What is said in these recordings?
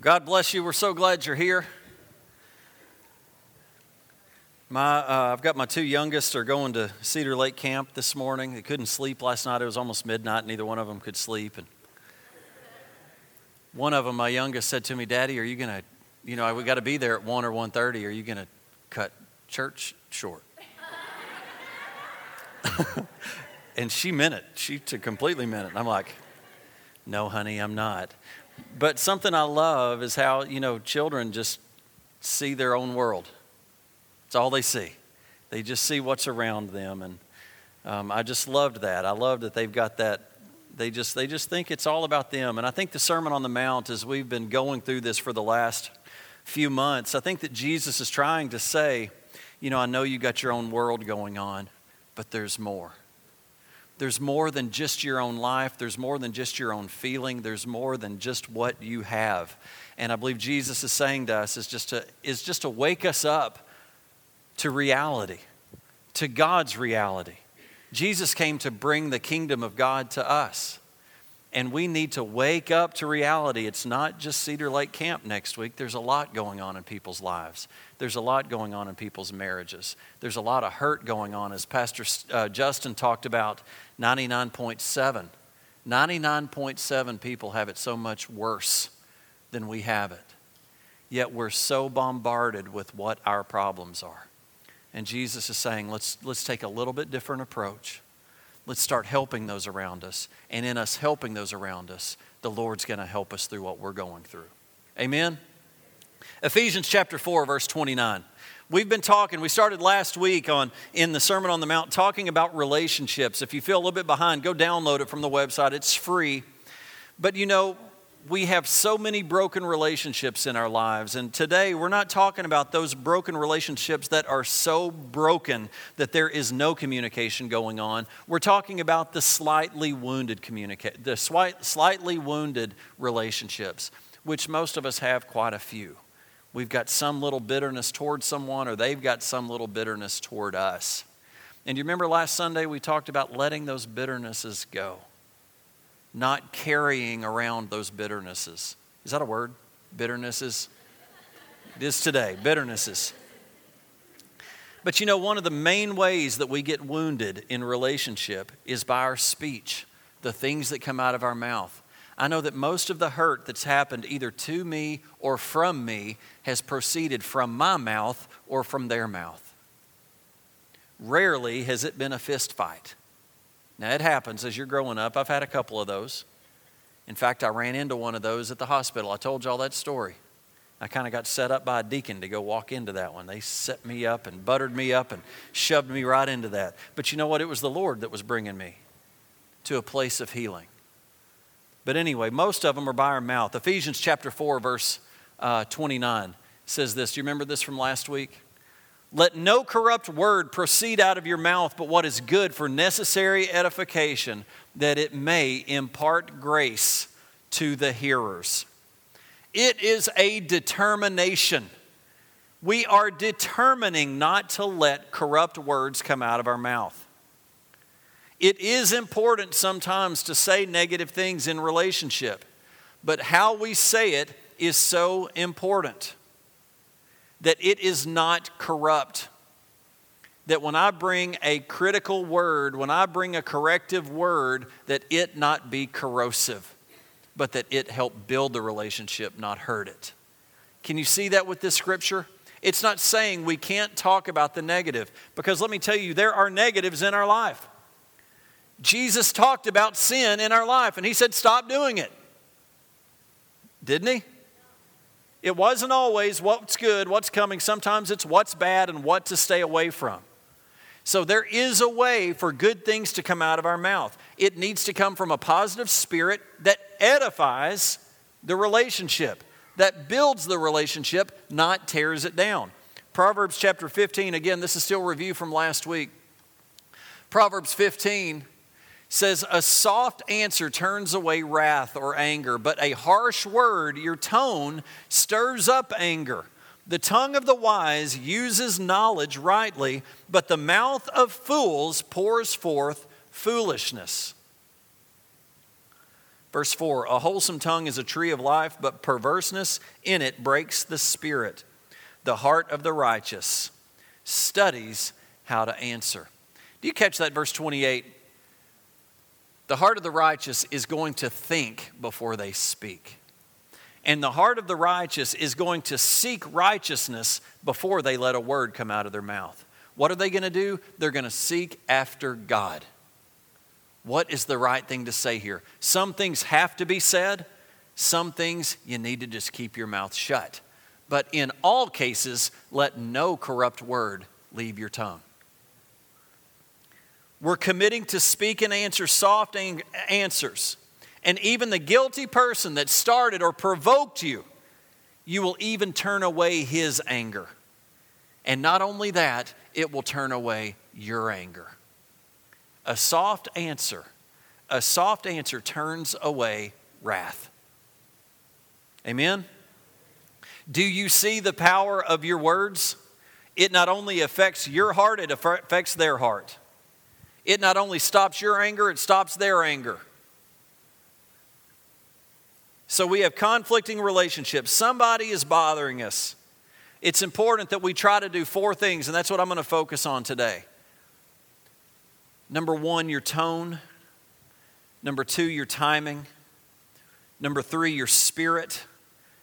God bless you. We're so glad you're here. My, uh, I've got my two youngest are going to Cedar Lake Camp this morning. They couldn't sleep last night. It was almost midnight. Neither one of them could sleep. And one of them, my youngest, said to me, "Daddy, are you to, you know, we got to be there at one or 1.30. Are you to cut church short?" and she meant it. She completely meant it. And I'm like, "No, honey, I'm not." But something I love is how, you know, children just see their own world. It's all they see. They just see what's around them. And um, I just loved that. I love that they've got that. They just, they just think it's all about them. And I think the Sermon on the Mount, as we've been going through this for the last few months, I think that Jesus is trying to say, you know, I know you got your own world going on, but there's more. There's more than just your own life. There's more than just your own feeling. There's more than just what you have. And I believe Jesus is saying to us is just to, is just to wake us up to reality, to God's reality. Jesus came to bring the kingdom of God to us. And we need to wake up to reality. It's not just Cedar Lake Camp next week. There's a lot going on in people's lives. There's a lot going on in people's marriages. There's a lot of hurt going on, as Pastor uh, Justin talked about 99.7. 99.7 people have it so much worse than we have it. Yet we're so bombarded with what our problems are. And Jesus is saying, let's, let's take a little bit different approach. Let's start helping those around us. And in us helping those around us, the Lord's going to help us through what we're going through. Amen? Ephesians chapter 4, verse 29. We've been talking, we started last week on in the Sermon on the Mount talking about relationships. If you feel a little bit behind, go download it from the website. It's free. But you know, we have so many broken relationships in our lives. And today we're not talking about those broken relationships that are so broken that there is no communication going on. We're talking about the slightly wounded communicate the slightly wounded relationships, which most of us have quite a few we've got some little bitterness toward someone or they've got some little bitterness toward us. And you remember last Sunday we talked about letting those bitternesses go, not carrying around those bitternesses. Is that a word? Bitternesses? It is today, bitternesses. But you know, one of the main ways that we get wounded in relationship is by our speech, the things that come out of our mouth. I know that most of the hurt that's happened either to me or from me has proceeded from my mouth or from their mouth. Rarely has it been a fist fight. Now, it happens as you're growing up. I've had a couple of those. In fact, I ran into one of those at the hospital. I told y'all that story. I kind of got set up by a deacon to go walk into that one. They set me up and buttered me up and shoved me right into that. But you know what? It was the Lord that was bringing me to a place of healing. But anyway, most of them are by our mouth. Ephesians chapter 4, verse uh, 29 says this. Do you remember this from last week? Let no corrupt word proceed out of your mouth, but what is good for necessary edification, that it may impart grace to the hearers. It is a determination. We are determining not to let corrupt words come out of our mouth. It is important sometimes to say negative things in relationship, but how we say it is so important that it is not corrupt. That when I bring a critical word, when I bring a corrective word, that it not be corrosive, but that it help build the relationship, not hurt it. Can you see that with this scripture? It's not saying we can't talk about the negative, because let me tell you, there are negatives in our life. Jesus talked about sin in our life and he said, Stop doing it. Didn't he? It wasn't always what's good, what's coming. Sometimes it's what's bad and what to stay away from. So there is a way for good things to come out of our mouth. It needs to come from a positive spirit that edifies the relationship, that builds the relationship, not tears it down. Proverbs chapter 15, again, this is still review from last week. Proverbs 15 says, A soft answer turns away wrath or anger, but a harsh word, your tone, stirs up anger. The tongue of the wise uses knowledge rightly, but the mouth of fools pours forth foolishness. Verse 4 A wholesome tongue is a tree of life, but perverseness in it breaks the spirit. The heart of the righteous studies how to answer. Do you catch that, verse 28? The heart of the righteous is going to think before they speak. And the heart of the righteous is going to seek righteousness before they let a word come out of their mouth. What are they going to do? They're going to seek after God. What is the right thing to say here? Some things have to be said, some things you need to just keep your mouth shut. But in all cases, let no corrupt word leave your tongue. We're committing to speak and answer soft answers. And even the guilty person that started or provoked you, you will even turn away his anger. And not only that, it will turn away your anger. A soft answer, a soft answer turns away wrath. Amen? Do you see the power of your words? It not only affects your heart, it affects their heart. It not only stops your anger, it stops their anger. So we have conflicting relationships. Somebody is bothering us. It's important that we try to do four things, and that's what I'm going to focus on today. Number one, your tone. Number two, your timing. Number three, your spirit.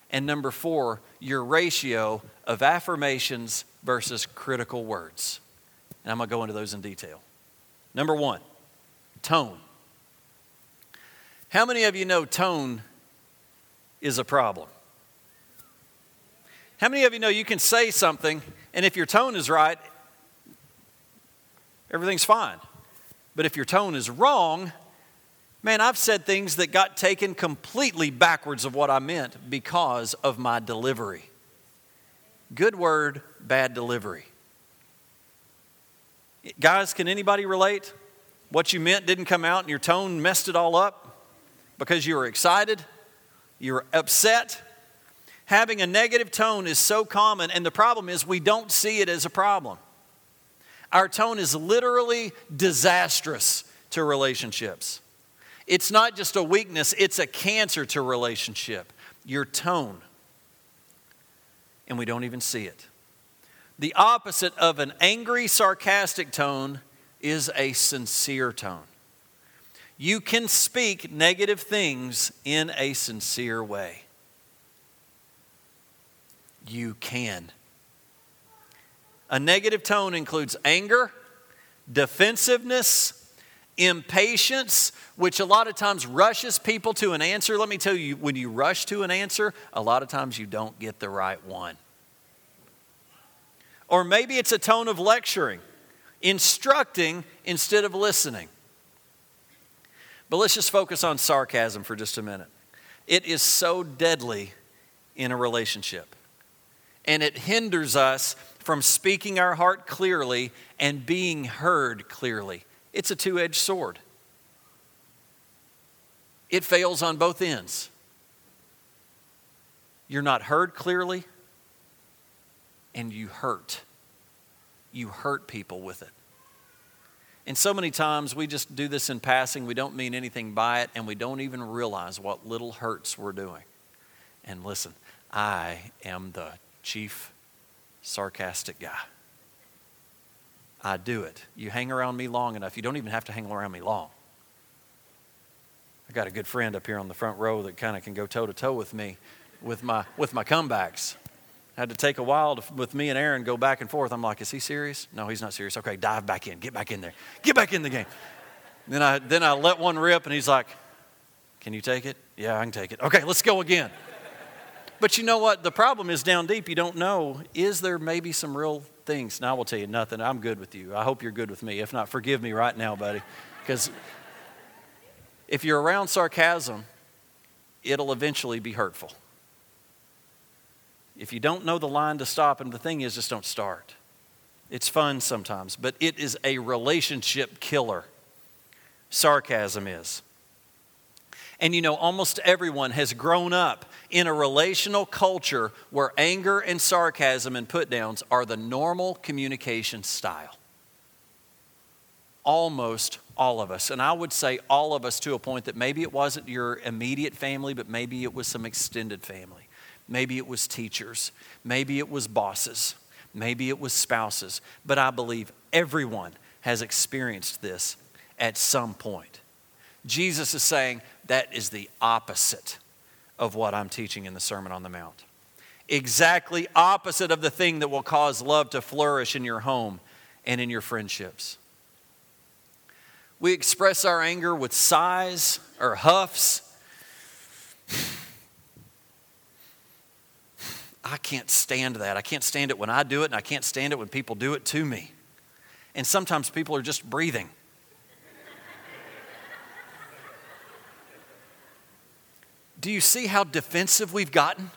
And number four, your ratio of affirmations versus critical words. And I'm going to go into those in detail. Number one, tone. How many of you know tone is a problem? How many of you know you can say something, and if your tone is right, everything's fine? But if your tone is wrong, man, I've said things that got taken completely backwards of what I meant because of my delivery. Good word, bad delivery. Guys, can anybody relate? What you meant didn't come out and your tone messed it all up because you were excited, you were upset. Having a negative tone is so common, and the problem is we don't see it as a problem. Our tone is literally disastrous to relationships. It's not just a weakness, it's a cancer to relationship. Your tone. And we don't even see it. The opposite of an angry, sarcastic tone is a sincere tone. You can speak negative things in a sincere way. You can. A negative tone includes anger, defensiveness, impatience, which a lot of times rushes people to an answer. Let me tell you, when you rush to an answer, a lot of times you don't get the right one. Or maybe it's a tone of lecturing, instructing instead of listening. But let's just focus on sarcasm for just a minute. It is so deadly in a relationship, and it hinders us from speaking our heart clearly and being heard clearly. It's a two edged sword, it fails on both ends. You're not heard clearly, and you hurt. You hurt people with it. And so many times we just do this in passing, we don't mean anything by it, and we don't even realize what little hurts we're doing. And listen, I am the chief sarcastic guy. I do it. You hang around me long enough, you don't even have to hang around me long. I got a good friend up here on the front row that kind of can go toe to toe with me with my, with my comebacks. Had to take a while to, with me and Aaron go back and forth. I'm like, is he serious? No, he's not serious. Okay, dive back in. Get back in there. Get back in the game. Then I, then I let one rip, and he's like, can you take it? Yeah, I can take it. Okay, let's go again. But you know what? The problem is down deep. You don't know, is there maybe some real things? Now, I will tell you nothing. I'm good with you. I hope you're good with me. If not, forgive me right now, buddy. Because if you're around sarcasm, it'll eventually be hurtful. If you don't know the line to stop, and the thing is, just don't start. It's fun sometimes, but it is a relationship killer. Sarcasm is. And you know, almost everyone has grown up in a relational culture where anger and sarcasm and put downs are the normal communication style. almost all of us. And I would say all of us to a point that maybe it wasn't your immediate family, but maybe it was some extended family. Maybe it was teachers. Maybe it was bosses. Maybe it was spouses. But I believe everyone has experienced this at some point. Jesus is saying that is the opposite of what I'm teaching in the Sermon on the Mount. Exactly opposite of the thing that will cause love to flourish in your home and in your friendships. We express our anger with sighs or huffs. I can't stand that. I can't stand it when I do it, and I can't stand it when people do it to me. And sometimes people are just breathing. Do you see how defensive we've gotten?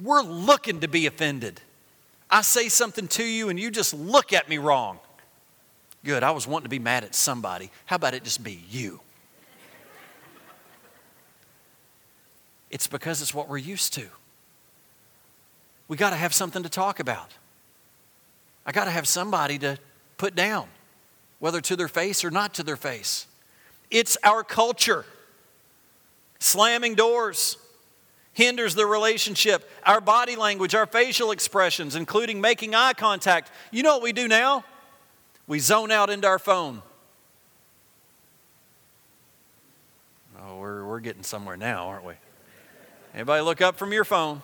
We're looking to be offended. I say something to you and you just look at me wrong. Good, I was wanting to be mad at somebody. How about it just be you? It's because it's what we're used to. We got to have something to talk about. I got to have somebody to put down, whether to their face or not to their face. It's our culture. Slamming doors hinders the relationship. Our body language, our facial expressions, including making eye contact. You know what we do now? We zone out into our phone. Oh, we're, we're getting somewhere now, aren't we? Anybody look up from your phone?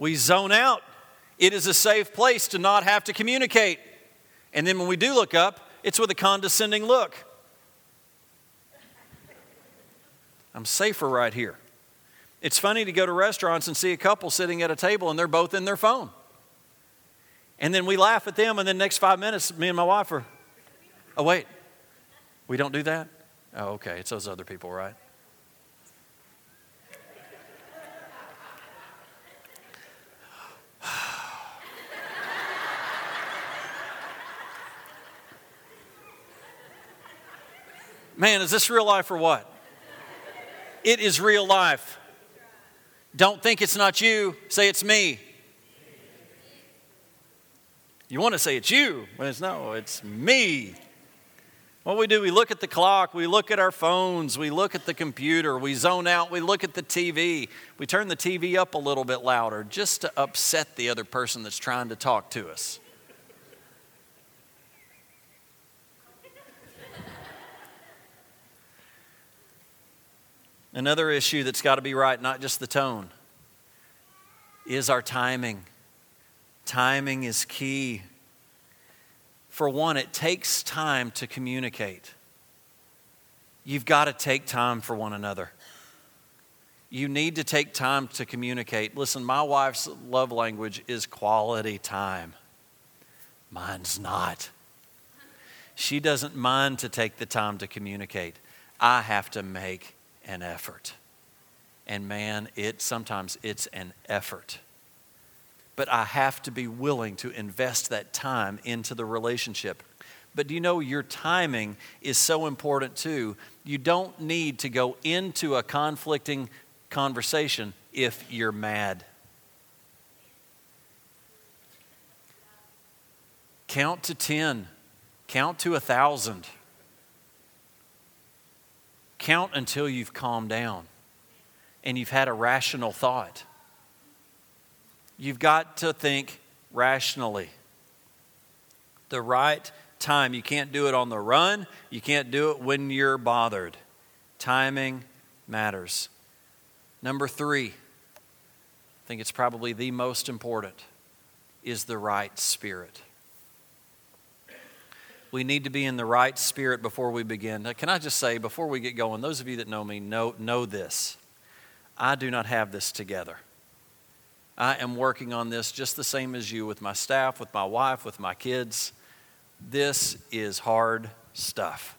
We zone out. It is a safe place to not have to communicate. And then when we do look up, it's with a condescending look. I'm safer right here. It's funny to go to restaurants and see a couple sitting at a table and they're both in their phone. And then we laugh at them, and then next five minutes, me and my wife are, oh, wait, we don't do that? Oh, okay, it's those other people, right? Man, is this real life or what? It is real life. Don't think it's not you, say it's me. You want to say it's you, but it's no, it's me. What we do, we look at the clock, we look at our phones, we look at the computer, we zone out, we look at the TV. We turn the TV up a little bit louder just to upset the other person that's trying to talk to us. Another issue that's got to be right, not just the tone, is our timing. Timing is key. For one, it takes time to communicate. You've got to take time for one another. You need to take time to communicate. Listen, my wife's love language is quality time. Mine's not. She doesn't mind to take the time to communicate. I have to make an effort. And man, it sometimes it's an effort but I have to be willing to invest that time into the relationship. But do you know your timing is so important too? You don't need to go into a conflicting conversation if you're mad. Count to 10, count to a thousand. Count until you've calmed down and you've had a rational thought you've got to think rationally. The right time. You can't do it on the run, you can't do it when you're bothered. Timing matters. Number three, I think it's probably the most important, is the right spirit. We need to be in the right spirit before we begin. Now, can I just say, before we get going, those of you that know me know, know this. I do not have this together. I am working on this just the same as you with my staff, with my wife, with my kids. This is hard stuff.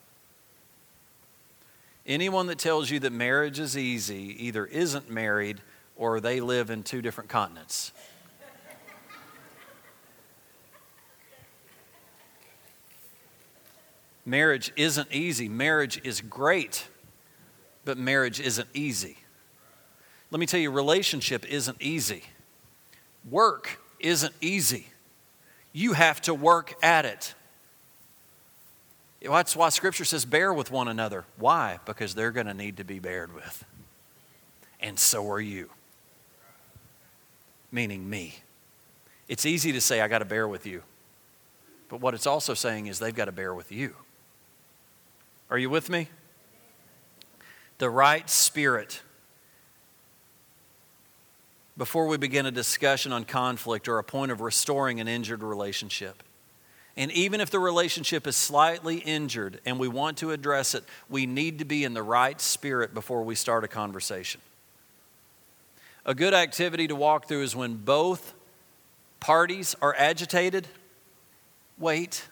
Anyone that tells you that marriage is easy either isn't married or they live in two different continents. Marriage isn't easy. Marriage is great, but marriage isn't easy. Let me tell you, relationship isn't easy. Work isn't easy. You have to work at it. That's why Scripture says, bear with one another. Why? Because they're going to need to be bared with. And so are you. Meaning me. It's easy to say, I got to bear with you. But what it's also saying is they've got to bear with you. Are you with me? The right spirit. Before we begin a discussion on conflict or a point of restoring an injured relationship. And even if the relationship is slightly injured and we want to address it, we need to be in the right spirit before we start a conversation. A good activity to walk through is when both parties are agitated, wait.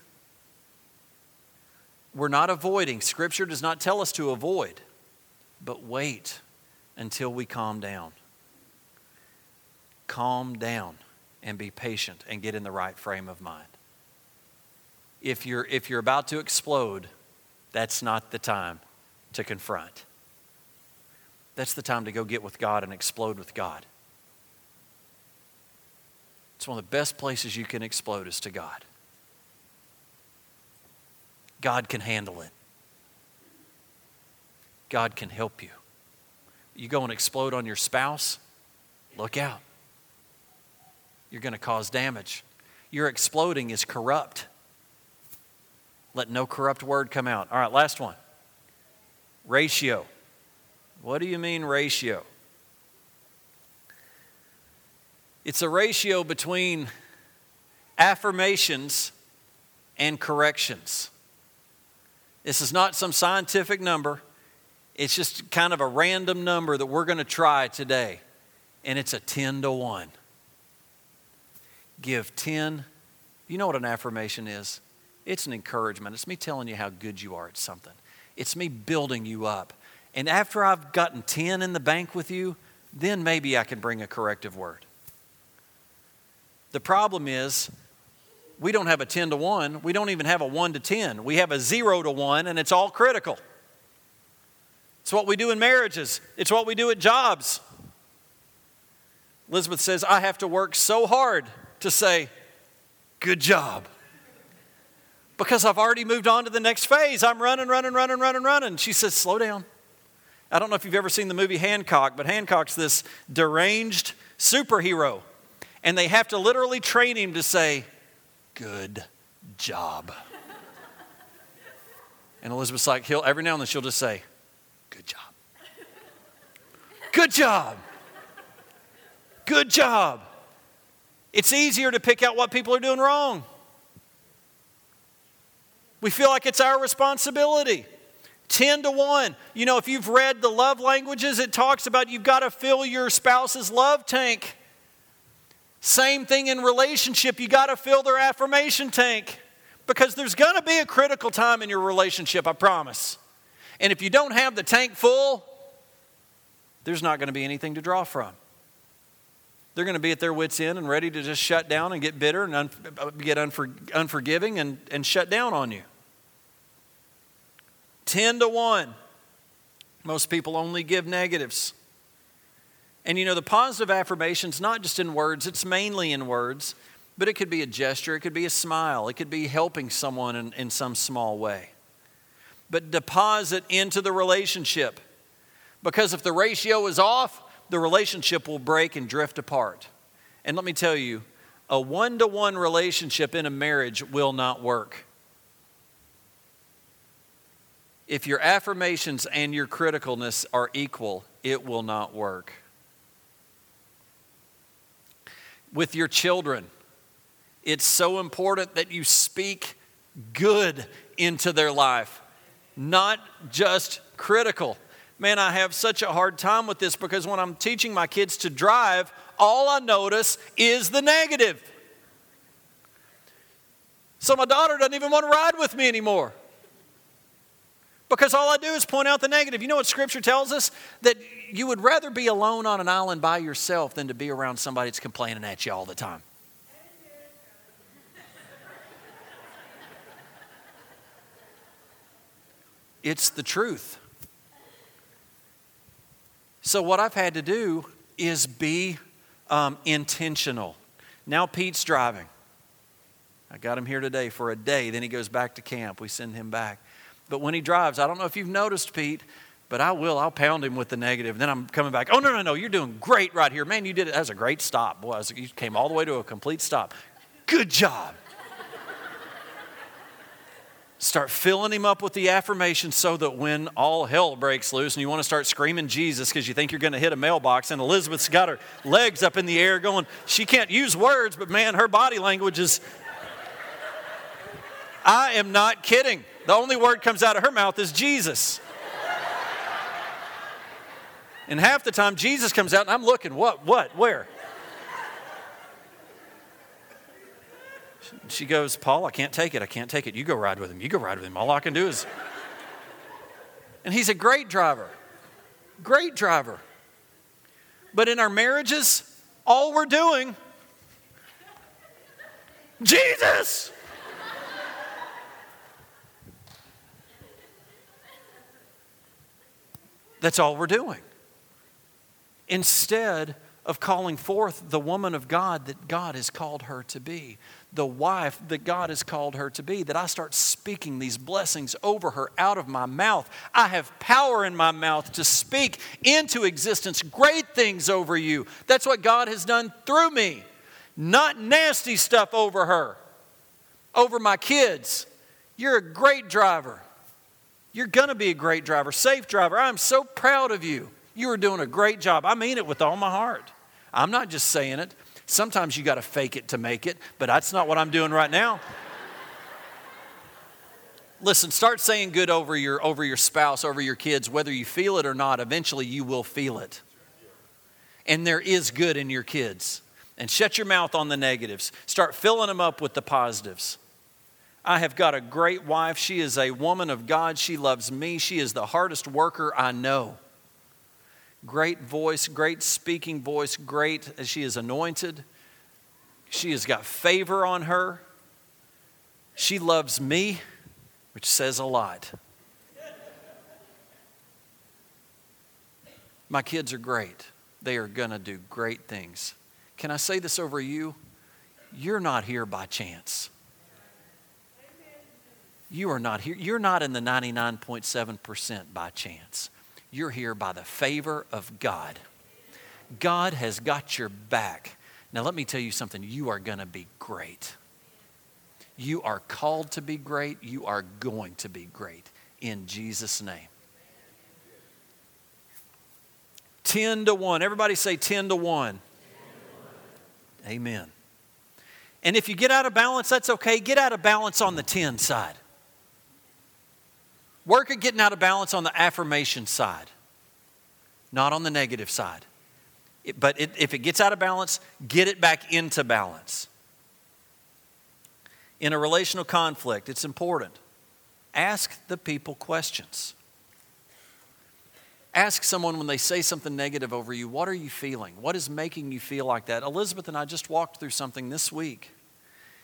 We're not avoiding. Scripture does not tell us to avoid, but wait until we calm down. Calm down and be patient and get in the right frame of mind. If you're, if you're about to explode, that's not the time to confront. That's the time to go get with God and explode with God. It's one of the best places you can explode is to God. God can handle it. God can help you. You go and explode on your spouse, look out. You're going to cause damage. Your exploding is corrupt. Let no corrupt word come out. All right, last one. Ratio. What do you mean, ratio? It's a ratio between affirmations and corrections. This is not some scientific number. It's just kind of a random number that we're going to try today. And it's a 10 to 1. Give 10. You know what an affirmation is? It's an encouragement. It's me telling you how good you are at something. It's me building you up. And after I've gotten 10 in the bank with you, then maybe I can bring a corrective word. The problem is, we don't have a 10 to 1. We don't even have a 1 to 10. We have a 0 to 1, and it's all critical. It's what we do in marriages, it's what we do at jobs. Elizabeth says, I have to work so hard to say, Good job. Because I've already moved on to the next phase. I'm running, running, running, running, running. She says, Slow down. I don't know if you've ever seen the movie Hancock, but Hancock's this deranged superhero and they have to literally train him to say, Good job. And Elizabeth's like, he'll, every now and then she'll just say, Good job. Good job. Good job. It's easier to pick out what people are doing wrong. We feel like it's our responsibility. 10 to 1. You know, if you've read the love languages, it talks about you've got to fill your spouse's love tank. Same thing in relationship, you got to fill their affirmation tank because there's going to be a critical time in your relationship, I promise. And if you don't have the tank full, there's not going to be anything to draw from. They're going to be at their wits' end and ready to just shut down and get bitter and un- uh, get unfor- unforgiving and, and shut down on you. 10 to 1. Most people only give negatives. And you know, the positive affirmation's not just in words, it's mainly in words, but it could be a gesture, it could be a smile, it could be helping someone in, in some small way. But deposit into the relationship. Because if the ratio is off, the relationship will break and drift apart. And let me tell you, a one to one relationship in a marriage will not work. If your affirmations and your criticalness are equal, it will not work. With your children. It's so important that you speak good into their life, not just critical. Man, I have such a hard time with this because when I'm teaching my kids to drive, all I notice is the negative. So my daughter doesn't even want to ride with me anymore. Because all I do is point out the negative. You know what Scripture tells us? That you would rather be alone on an island by yourself than to be around somebody that's complaining at you all the time. It's the truth. So, what I've had to do is be um, intentional. Now, Pete's driving. I got him here today for a day. Then he goes back to camp. We send him back. But when he drives, I don't know if you've noticed, Pete, but I will. I'll pound him with the negative. Then I'm coming back. Oh, no, no, no. You're doing great right here. Man, you did it. That was a great stop. Boy, you came all the way to a complete stop. Good job. Start filling him up with the affirmation so that when all hell breaks loose and you want to start screaming Jesus because you think you're going to hit a mailbox, and Elizabeth's got her legs up in the air going, she can't use words, but man, her body language is. I am not kidding. The only word comes out of her mouth is Jesus. And half the time, Jesus comes out, and I'm looking, what, what, where? She goes, Paul, I can't take it. I can't take it. You go ride with him. You go ride with him. All I can do is. And he's a great driver. Great driver. But in our marriages, all we're doing, Jesus! That's all we're doing. Instead of calling forth the woman of God that God has called her to be the wife that God has called her to be, that I start speaking these blessings over her out of my mouth. I have power in my mouth to speak into existence great things over you. That's what God has done through me. Not nasty stuff over her, over my kids. You're a great driver. You're going to be a great driver, safe driver. I'm so proud of you. You are doing a great job. I mean it with all my heart. I'm not just saying it. Sometimes you got to fake it to make it, but that's not what I'm doing right now. Listen, start saying good over your, over your spouse, over your kids, whether you feel it or not. Eventually, you will feel it. And there is good in your kids. And shut your mouth on the negatives. Start filling them up with the positives. I have got a great wife. She is a woman of God. She loves me. She is the hardest worker I know great voice, great speaking voice, great as she is anointed. She has got favor on her. She loves me, which says a lot. My kids are great. They are going to do great things. Can I say this over you? You're not here by chance. You are not here. You're not in the 99.7% by chance. You're here by the favor of God. God has got your back. Now, let me tell you something. You are going to be great. You are called to be great. You are going to be great in Jesus' name. 10 to 1. Everybody say 10 to 1. Amen. And if you get out of balance, that's okay. Get out of balance on the 10 side. Work at getting out of balance on the affirmation side, not on the negative side. It, but it, if it gets out of balance, get it back into balance. In a relational conflict, it's important. Ask the people questions. Ask someone when they say something negative over you, what are you feeling? What is making you feel like that? Elizabeth and I just walked through something this week.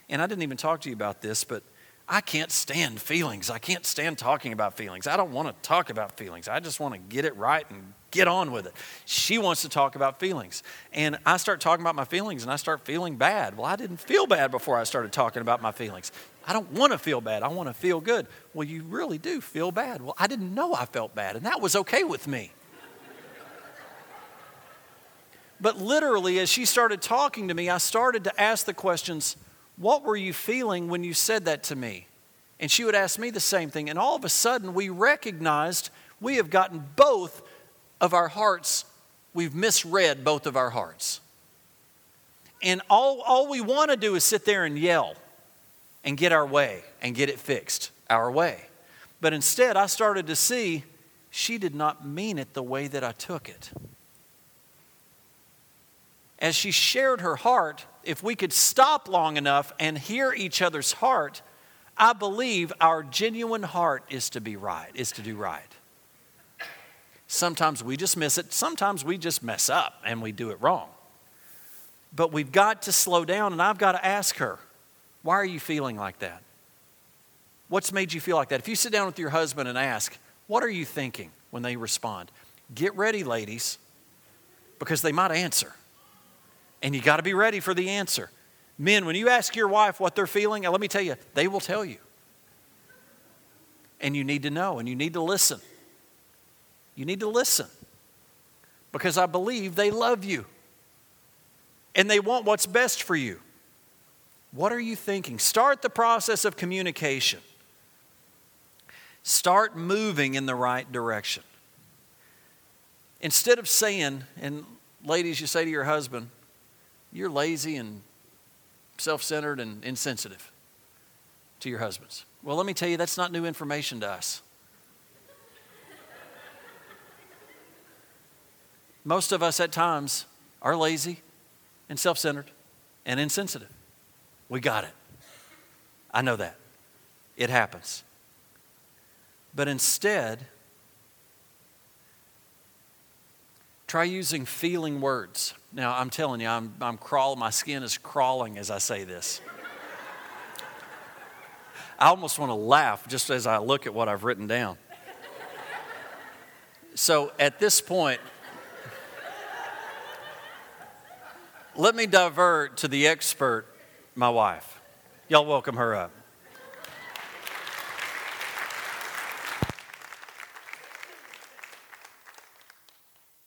And I didn't even talk to you about this, but I can't stand feelings. I can't stand talking about feelings. I don't want to talk about feelings. I just want to get it right and get on with it. She wants to talk about feelings. And I start talking about my feelings and I start feeling bad. Well, I didn't feel bad before I started talking about my feelings. I don't want to feel bad. I want to feel good. Well, you really do feel bad. Well, I didn't know I felt bad, and that was okay with me. But literally, as she started talking to me, I started to ask the questions what were you feeling when you said that to me? And she would ask me the same thing. And all of a sudden, we recognized we have gotten both of our hearts, we've misread both of our hearts. And all, all we want to do is sit there and yell and get our way and get it fixed our way. But instead, I started to see she did not mean it the way that I took it. As she shared her heart, if we could stop long enough and hear each other's heart, I believe our genuine heart is to be right, is to do right. Sometimes we just miss it, sometimes we just mess up and we do it wrong. But we've got to slow down, and I've got to ask her, why are you feeling like that? What's made you feel like that? If you sit down with your husband and ask, what are you thinking when they respond? Get ready, ladies, because they might answer. And you got to be ready for the answer. Men, when you ask your wife what they're feeling, let me tell you, they will tell you. And you need to know and you need to listen. You need to listen because I believe they love you and they want what's best for you. What are you thinking? Start the process of communication. Start moving in the right direction. Instead of saying, and ladies, you say to your husband, you're lazy and self centered and insensitive to your husbands. Well, let me tell you, that's not new information to us. Most of us at times are lazy and self centered and insensitive. We got it. I know that. It happens. But instead, try using feeling words. Now, I'm telling you, I'm, I'm crawling, my skin is crawling as I say this. I almost want to laugh just as I look at what I've written down. So at this point, let me divert to the expert, my wife. Y'all welcome her up.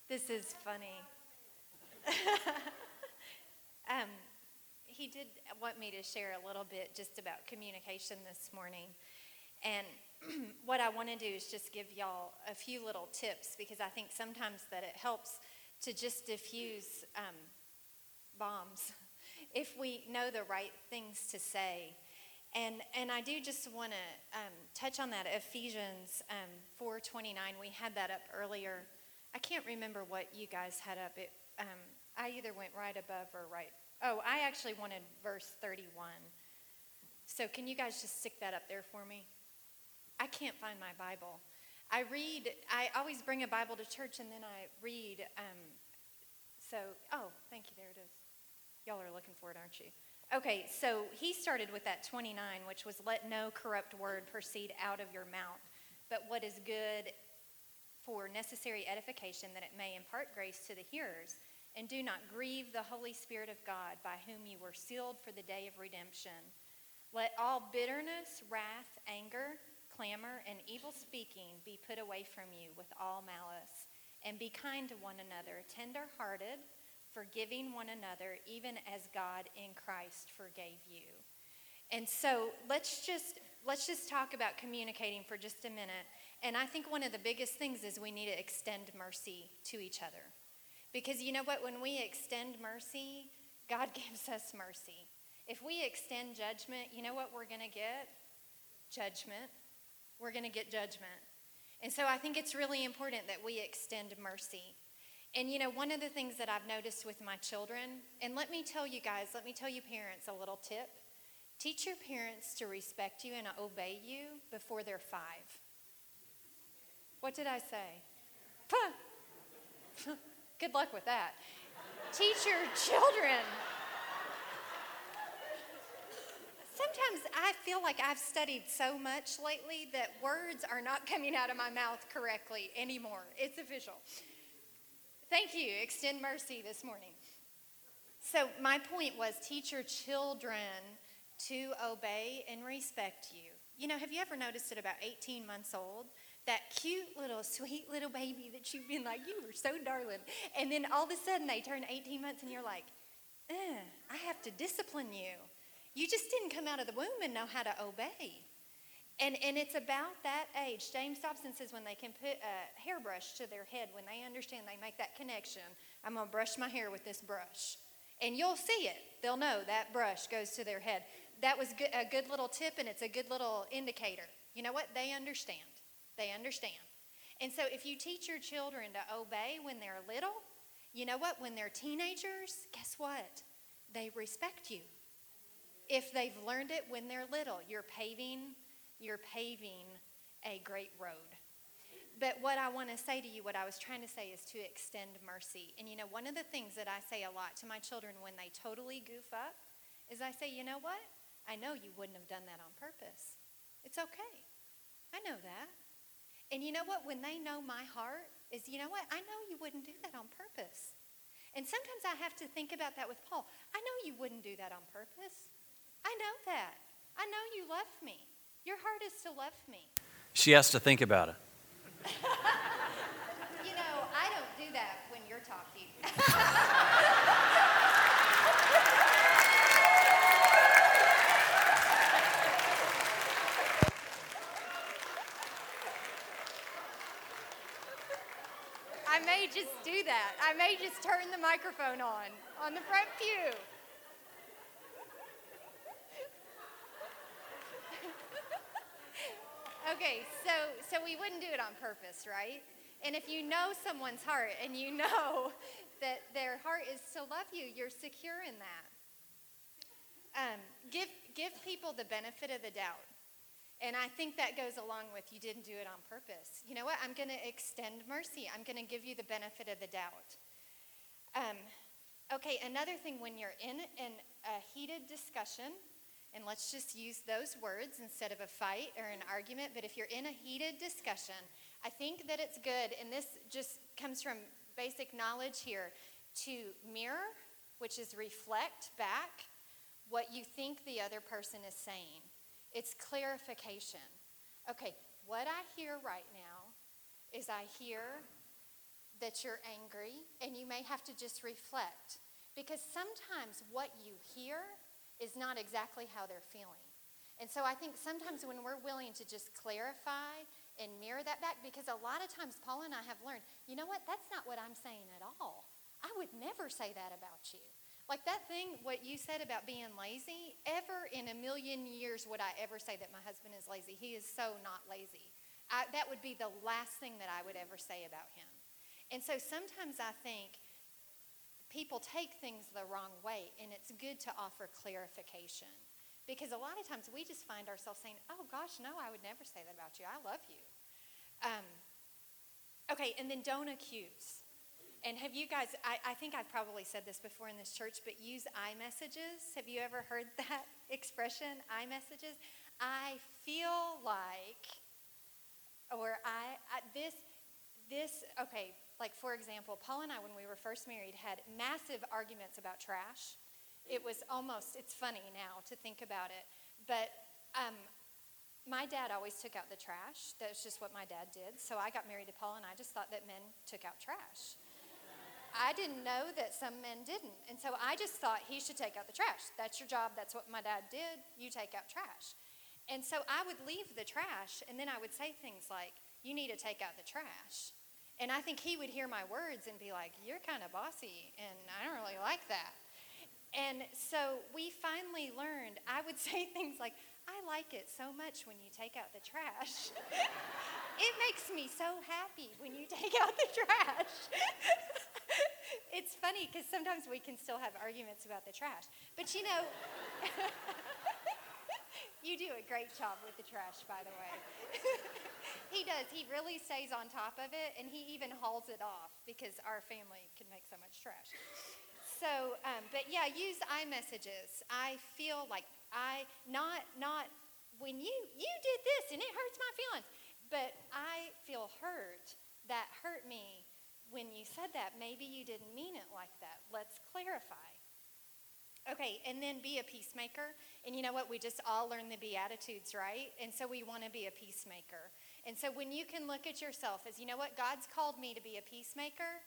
This is funny. um, he did want me to share a little bit just about communication this morning. And what I want to do is just give y'all a few little tips because I think sometimes that it helps to just diffuse um, bombs if we know the right things to say. And, and I do just want to um, touch on that Ephesians um, 4.29. We had that up earlier. I can't remember what you guys had up. It, um, I either went right above or right. Oh, I actually wanted verse 31. So can you guys just stick that up there for me? I can't find my Bible. I read, I always bring a Bible to church and then I read. Um, so, oh, thank you. There it is. Y'all are looking for it, aren't you? Okay, so he started with that 29, which was let no corrupt word proceed out of your mouth, but what is good for necessary edification, that it may impart grace to the hearers. And do not grieve the Holy Spirit of God, by whom you were sealed for the day of redemption. Let all bitterness, wrath, anger, clamor, and evil speaking be put away from you with all malice. And be kind to one another, tender hearted forgiving one another, even as God in Christ forgave you. And so let's just let's just talk about communicating for just a minute. And I think one of the biggest things is we need to extend mercy to each other. Because you know what? When we extend mercy, God gives us mercy. If we extend judgment, you know what we're going to get? Judgment. We're going to get judgment. And so I think it's really important that we extend mercy. And you know, one of the things that I've noticed with my children, and let me tell you guys, let me tell you parents a little tip. Teach your parents to respect you and obey you before they're five. What did I say? Good luck with that. Teach your children. Sometimes I feel like I've studied so much lately that words are not coming out of my mouth correctly anymore. It's official. Thank you. Extend mercy this morning. So, my point was teach your children to obey and respect you. You know, have you ever noticed at about 18 months old, that cute little sweet little baby that you've been like, you were so darling. And then all of a sudden they turn 18 months and you're like, eh, I have to discipline you. You just didn't come out of the womb and know how to obey. And, and it's about that age. James Dobson says when they can put a hairbrush to their head, when they understand, they make that connection. I'm going to brush my hair with this brush. And you'll see it. They'll know that brush goes to their head. That was a good little tip, and it's a good little indicator. You know what? They understand. They understand. And so if you teach your children to obey when they're little, you know what? When they're teenagers, guess what? They respect you. If they've learned it when they're little, you're paving you're paving a great road. But what I want to say to you, what I was trying to say is to extend mercy. And you know, one of the things that I say a lot to my children when they totally goof up is I say, you know what? I know you wouldn't have done that on purpose. It's okay. I know that. And you know what? When they know my heart, is you know what? I know you wouldn't do that on purpose. And sometimes I have to think about that with Paul. I know you wouldn't do that on purpose. I know that. I know you love me. Your heart is to love me. She has to think about it. You know, I don't do that when you're talking. I may just do that. I may just turn the microphone on on the front pew. okay, so so we wouldn't do it on purpose, right? And if you know someone's heart and you know that their heart is to love you, you're secure in that. Um, give give people the benefit of the doubt. And I think that goes along with you didn't do it on purpose. You know what? I'm going to extend mercy. I'm going to give you the benefit of the doubt. Um, okay, another thing when you're in, in a heated discussion, and let's just use those words instead of a fight or an argument, but if you're in a heated discussion, I think that it's good, and this just comes from basic knowledge here, to mirror, which is reflect back what you think the other person is saying. It's clarification. Okay, what I hear right now is I hear that you're angry, and you may have to just reflect. Because sometimes what you hear is not exactly how they're feeling. And so I think sometimes when we're willing to just clarify and mirror that back, because a lot of times Paul and I have learned, you know what, that's not what I'm saying at all. I would never say that about you. Like that thing, what you said about being lazy, ever in a million years would I ever say that my husband is lazy. He is so not lazy. I, that would be the last thing that I would ever say about him. And so sometimes I think people take things the wrong way, and it's good to offer clarification. Because a lot of times we just find ourselves saying, oh gosh, no, I would never say that about you. I love you. Um, okay, and then don't accuse. And have you guys, I, I, think I've probably said this before in this church, but use I messages. Have you ever heard that expression, I messages? I feel like, or I, I, this, this, okay, like for example, Paul and I, when we were first married, had massive arguments about trash. It was almost, it's funny now to think about it, but um, my dad always took out the trash. That's just what my dad did. So I got married to Paul, and I just thought that men took out trash. I didn't know that some men didn't. And so I just thought he should take out the trash. That's your job. That's what my dad did. You take out trash. And so I would leave the trash, and then I would say things like, You need to take out the trash. And I think he would hear my words and be like, You're kind of bossy, and I don't really like that. And so we finally learned, I would say things like, I like it so much when you take out the trash. it makes me so happy when you take out the trash. it's funny because sometimes we can still have arguments about the trash. But you know, you do a great job with the trash, by the way. He does. He really stays on top of it, and he even hauls it off because our family can make so much trash. So, um, but yeah, use I messages. I feel like I not not when you you did this and it hurts my feelings, but I feel hurt. That hurt me when you said that. Maybe you didn't mean it like that. Let's clarify. Okay, and then be a peacemaker. And you know what? We just all learn the Beatitudes, right? And so we want to be a peacemaker. And so when you can look at yourself as, you know what? God's called me to be a peacemaker.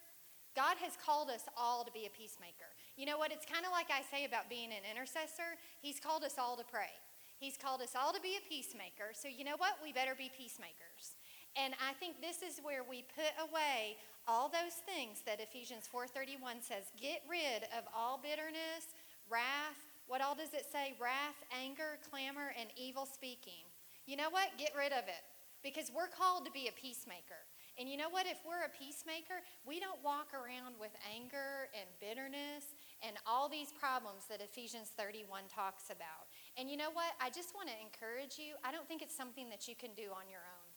God has called us all to be a peacemaker. You know what? It's kind of like I say about being an intercessor. He's called us all to pray. He's called us all to be a peacemaker. So you know what? We better be peacemakers. And I think this is where we put away all those things that Ephesians 4:31 says, get rid of all bitterness, wrath, what all does it say? Wrath, anger, clamor, and evil speaking. You know what? Get rid of it. Because we're called to be a peacemaker. And you know what? If we're a peacemaker, we don't walk around with anger and bitterness and all these problems that Ephesians 31 talks about. And you know what? I just want to encourage you. I don't think it's something that you can do on your own.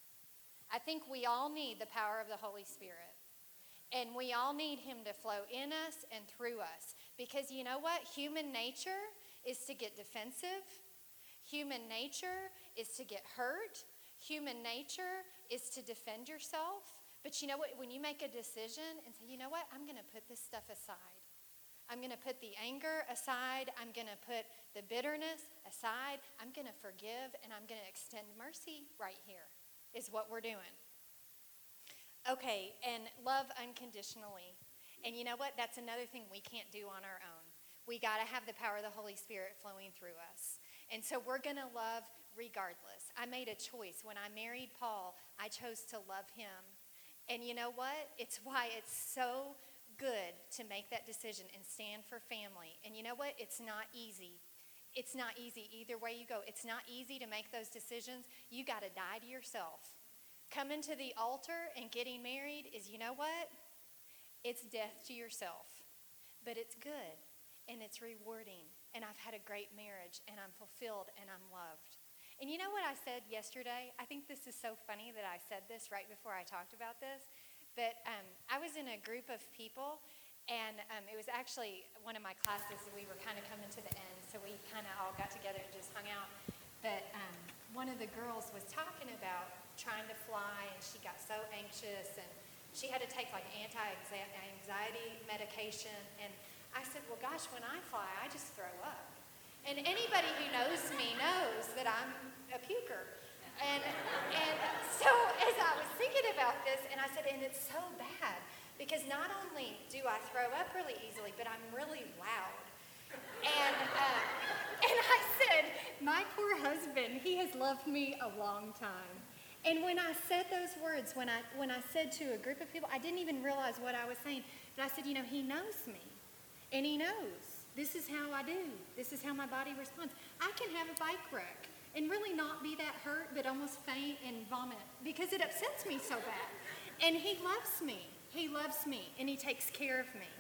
I think we all need the power of the Holy Spirit. And we all need Him to flow in us and through us. Because you know what? Human nature is to get defensive, human nature is to get hurt, human nature is to defend yourself. But you know what? When you make a decision and say, you know what? I'm going to put this stuff aside I'm going to put the anger aside. I'm going to put the bitterness aside. I'm going to forgive and I'm going to extend mercy right here, is what we're doing. Okay, and love unconditionally. And you know what? That's another thing we can't do on our own. We got to have the power of the Holy Spirit flowing through us. And so we're going to love regardless. I made a choice. When I married Paul, I chose to love him. And you know what? It's why it's so good to make that decision and stand for family. And you know what? It's not easy. It's not easy either way you go. It's not easy to make those decisions. You got to die to yourself. Coming to the altar and getting married is, you know what? It's death to yourself. But it's good and it's rewarding. And I've had a great marriage and I'm fulfilled and I'm loved. And you know what I said yesterday? I think this is so funny that I said this right before I talked about this. But um, I was in a group of people, and um, it was actually one of my classes. We were kind of coming to the end, so we kind of all got together and just hung out. But um, one of the girls was talking about trying to fly, and she got so anxious, and she had to take like anti-anxiety medication. And I said, well, gosh, when I fly, I just throw up. And anybody who knows me knows that I'm a puker. And, and so as I was thinking about this, and I said, and it's so bad because not only do I throw up really easily, but I'm really loud. And, uh, and I said, my poor husband, he has loved me a long time. And when I said those words, when I, when I said to a group of people, I didn't even realize what I was saying. But I said, you know, he knows me. And he knows. This is how I do. This is how my body responds. I can have a bike wreck and really not be that hurt, but almost faint and vomit because it upsets me so bad. And he loves me. He loves me and he takes care of me.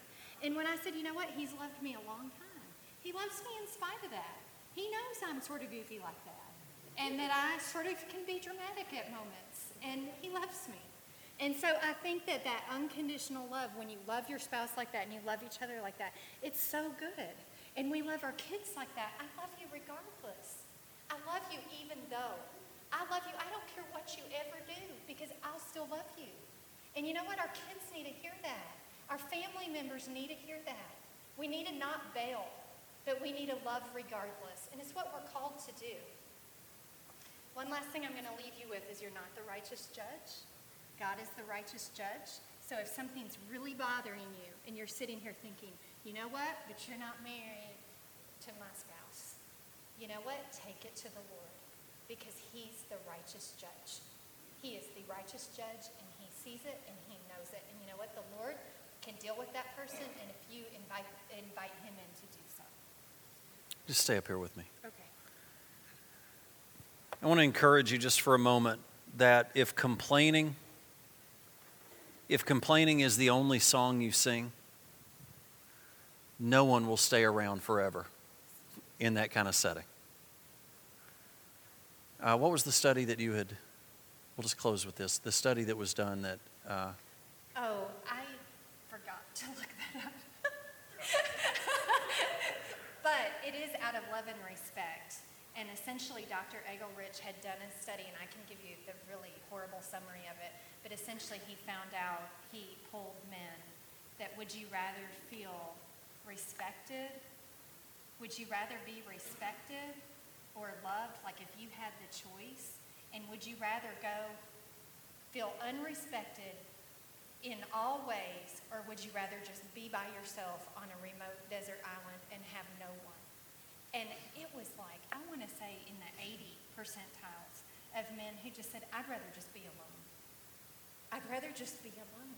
And when I said, you know what, he's loved me a long time, he loves me in spite of that. He knows I'm sort of goofy like that and that I sort of can be dramatic at moments, and He loves me. And so I think that that unconditional love, when you love your spouse like that and you love each other like that, it's so good. And we love our kids like that. I love you regardless. I love you even though. I love you. I don't care what you ever do because I'll still love you. And you know what? Our kids need to hear that. Our family members need to hear that. We need to not bail, but we need to love regardless. And it's what we're called to do. One last thing I'm going to leave you with is you're not the righteous judge. God is the righteous judge. So if something's really bothering you and you're sitting here thinking, you know what, but you're not married to my spouse, you know what? Take it to the Lord because he's the righteous judge. He is the righteous judge and he sees it and he knows it. And you know what? The Lord can deal with that person and if you invite, invite him in to do so. Just stay up here with me. Okay. I want to encourage you just for a moment that if complaining, if complaining is the only song you sing, no one will stay around forever in that kind of setting. Uh, what was the study that you had? We'll just close with this. The study that was done that. Uh, oh, I forgot to look that up. but it is out of love and respect. And essentially, Dr. Eggerich had done a study, and I can give you the really horrible summary of it. But essentially, he found out, he polled men, that would you rather feel respected? Would you rather be respected or loved, like if you had the choice? And would you rather go feel unrespected in all ways, or would you rather just be by yourself on a remote desert island and have no one? And it was like, I want to say in the 80 percentiles of men who just said, I'd rather just be alone. I'd rather just be alone.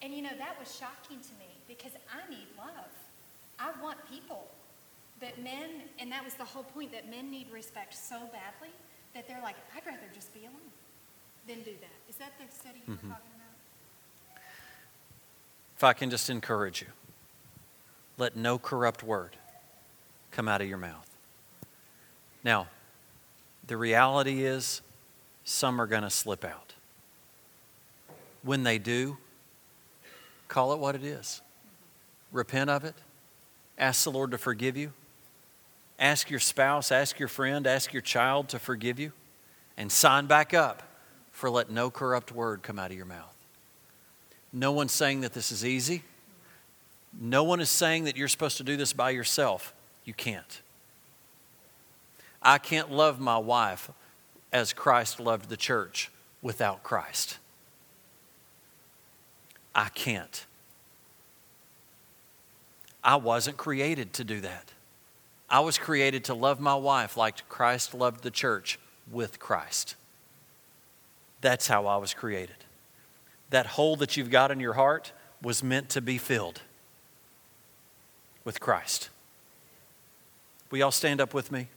And you know, that was shocking to me because I need love. I want people. But men, and that was the whole point, that men need respect so badly that they're like, I'd rather just be alone than do that. Is that the study you mm-hmm. were talking about? If I can just encourage you, let no corrupt word come out of your mouth. Now, the reality is, some are going to slip out. When they do, call it what it is. Repent of it. Ask the Lord to forgive you. Ask your spouse, ask your friend, ask your child to forgive you. And sign back up for let no corrupt word come out of your mouth. No one's saying that this is easy. No one is saying that you're supposed to do this by yourself. You can't. I can't love my wife as Christ loved the church without Christ. I can't. I wasn't created to do that. I was created to love my wife like Christ loved the church with Christ. That's how I was created. That hole that you've got in your heart was meant to be filled with Christ. Will y'all stand up with me?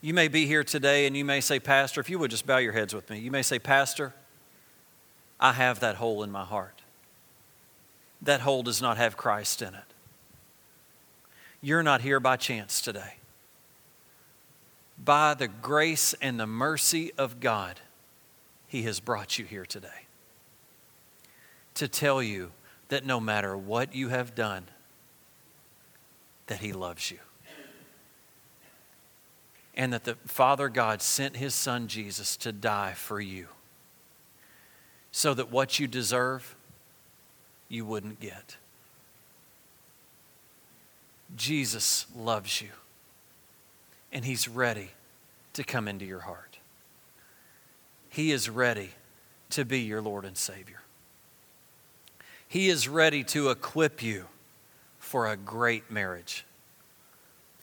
You may be here today and you may say, Pastor, if you would just bow your heads with me, you may say, Pastor, I have that hole in my heart. That hole does not have Christ in it. You're not here by chance today. By the grace and the mercy of God, He has brought you here today to tell you that no matter what you have done, that He loves you. And that the Father God sent His Son Jesus to die for you so that what you deserve, you wouldn't get. Jesus loves you, and He's ready to come into your heart. He is ready to be your Lord and Savior. He is ready to equip you for a great marriage.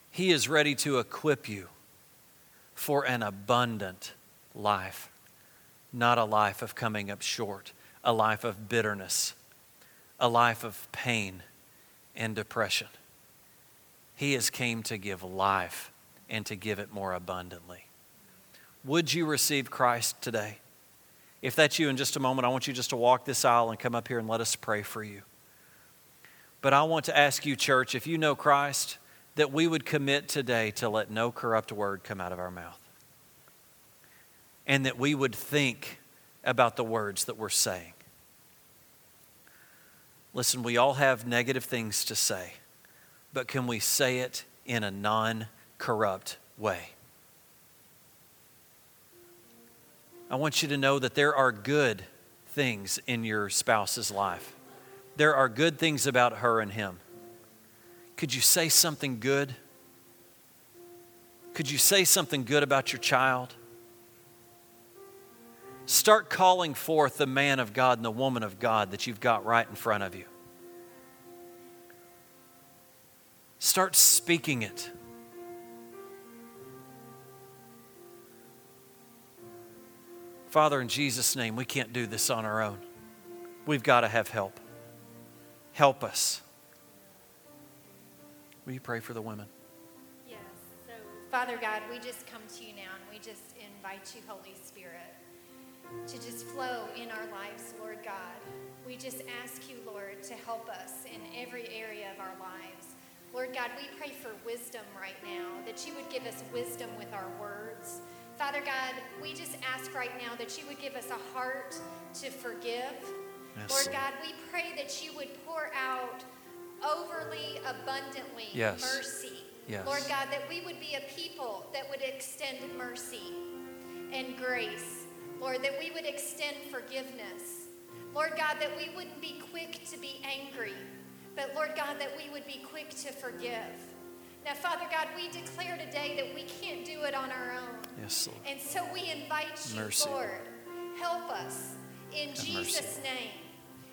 He is ready to equip you for an abundant life, not a life of coming up short, a life of bitterness, a life of pain and depression. He has came to give life and to give it more abundantly. Would you receive Christ today? If that's you in just a moment, I want you just to walk this aisle and come up here and let us pray for you. But I want to ask you, church, if you know Christ, that we would commit today to let no corrupt word come out of our mouth. And that we would think about the words that we're saying. Listen, we all have negative things to say, but can we say it in a non corrupt way? I want you to know that there are good things in your spouse's life. There are good things about her and him. Could you say something good? Could you say something good about your child? Start calling forth the man of God and the woman of God that you've got right in front of you. Start speaking it. Father, in Jesus' name, we can't do this on our own. We've got to have help. Help us. Will you pray for the women? Yes. So, Father God, we just come to you now and we just invite you, Holy Spirit, to just flow in our lives, Lord God. We just ask you, Lord, to help us in every area of our lives. Lord God, we pray for wisdom right now, that you would give us wisdom with our words Father God, we just ask right now that you would give us a heart to forgive. Yes. Lord God, we pray that you would pour out overly abundantly yes. mercy. Yes. Lord God, that we would be a people that would extend mercy and grace. Lord, that we would extend forgiveness. Lord God, that we wouldn't be quick to be angry, but Lord God, that we would be quick to forgive. Now, Father God, we declare today that we can't do it on our own. Yes, Lord. And so we invite you, mercy. Lord, help us in Have Jesus' mercy. name.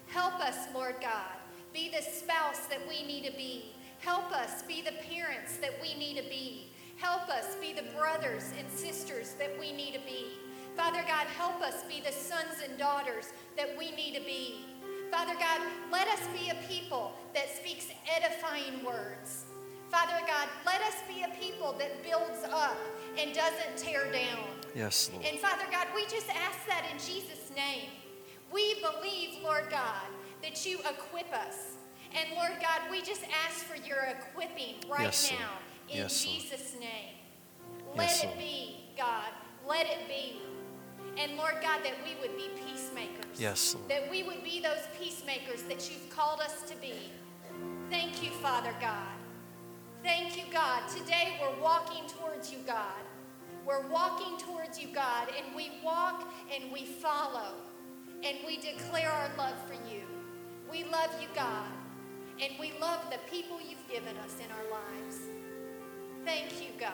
Help us, Lord God. Be the spouse that we need to be. Help us be the parents that we need to be. Help us be the brothers and sisters that we need to be. Father God, help us be the sons and daughters that we need to be. Father God, let us be a people that speaks edifying words. Father God, let us be a people that builds up and doesn't tear down. Yes, Lord. And Father God, we just ask that in Jesus' name. We believe, Lord God, that you equip us. And Lord God, we just ask for your equipping right yes, now in yes, Jesus' name. Let yes, it be, God. Let it be. And Lord God, that we would be peacemakers. Yes, Lord. That we would be those peacemakers that you've called us to be. Thank you, Father God. Thank you, God. Today we're walking towards you, God. We're walking towards you, God, and we walk and we follow. and we declare our love for you. We love you, God, and we love the people you've given us in our lives. Thank you, God.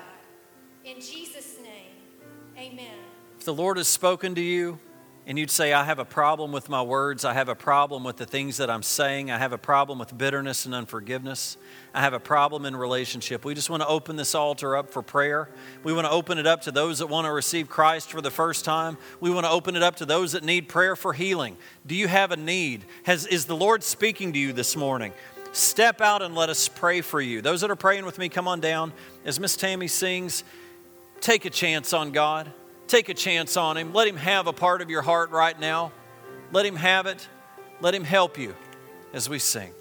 In Jesus' name, amen. If the Lord has spoken to you, and you'd say, I have a problem with my words. I have a problem with the things that I'm saying. I have a problem with bitterness and unforgiveness. I have a problem in relationship. We just want to open this altar up for prayer. We want to open it up to those that want to receive Christ for the first time. We want to open it up to those that need prayer for healing. Do you have a need? Has, is the Lord speaking to you this morning? Step out and let us pray for you. Those that are praying with me, come on down. As Miss Tammy sings, take a chance on God. Take a chance on Him. Let Him have a part of your heart right now. Let Him have it. Let Him help you as we sing.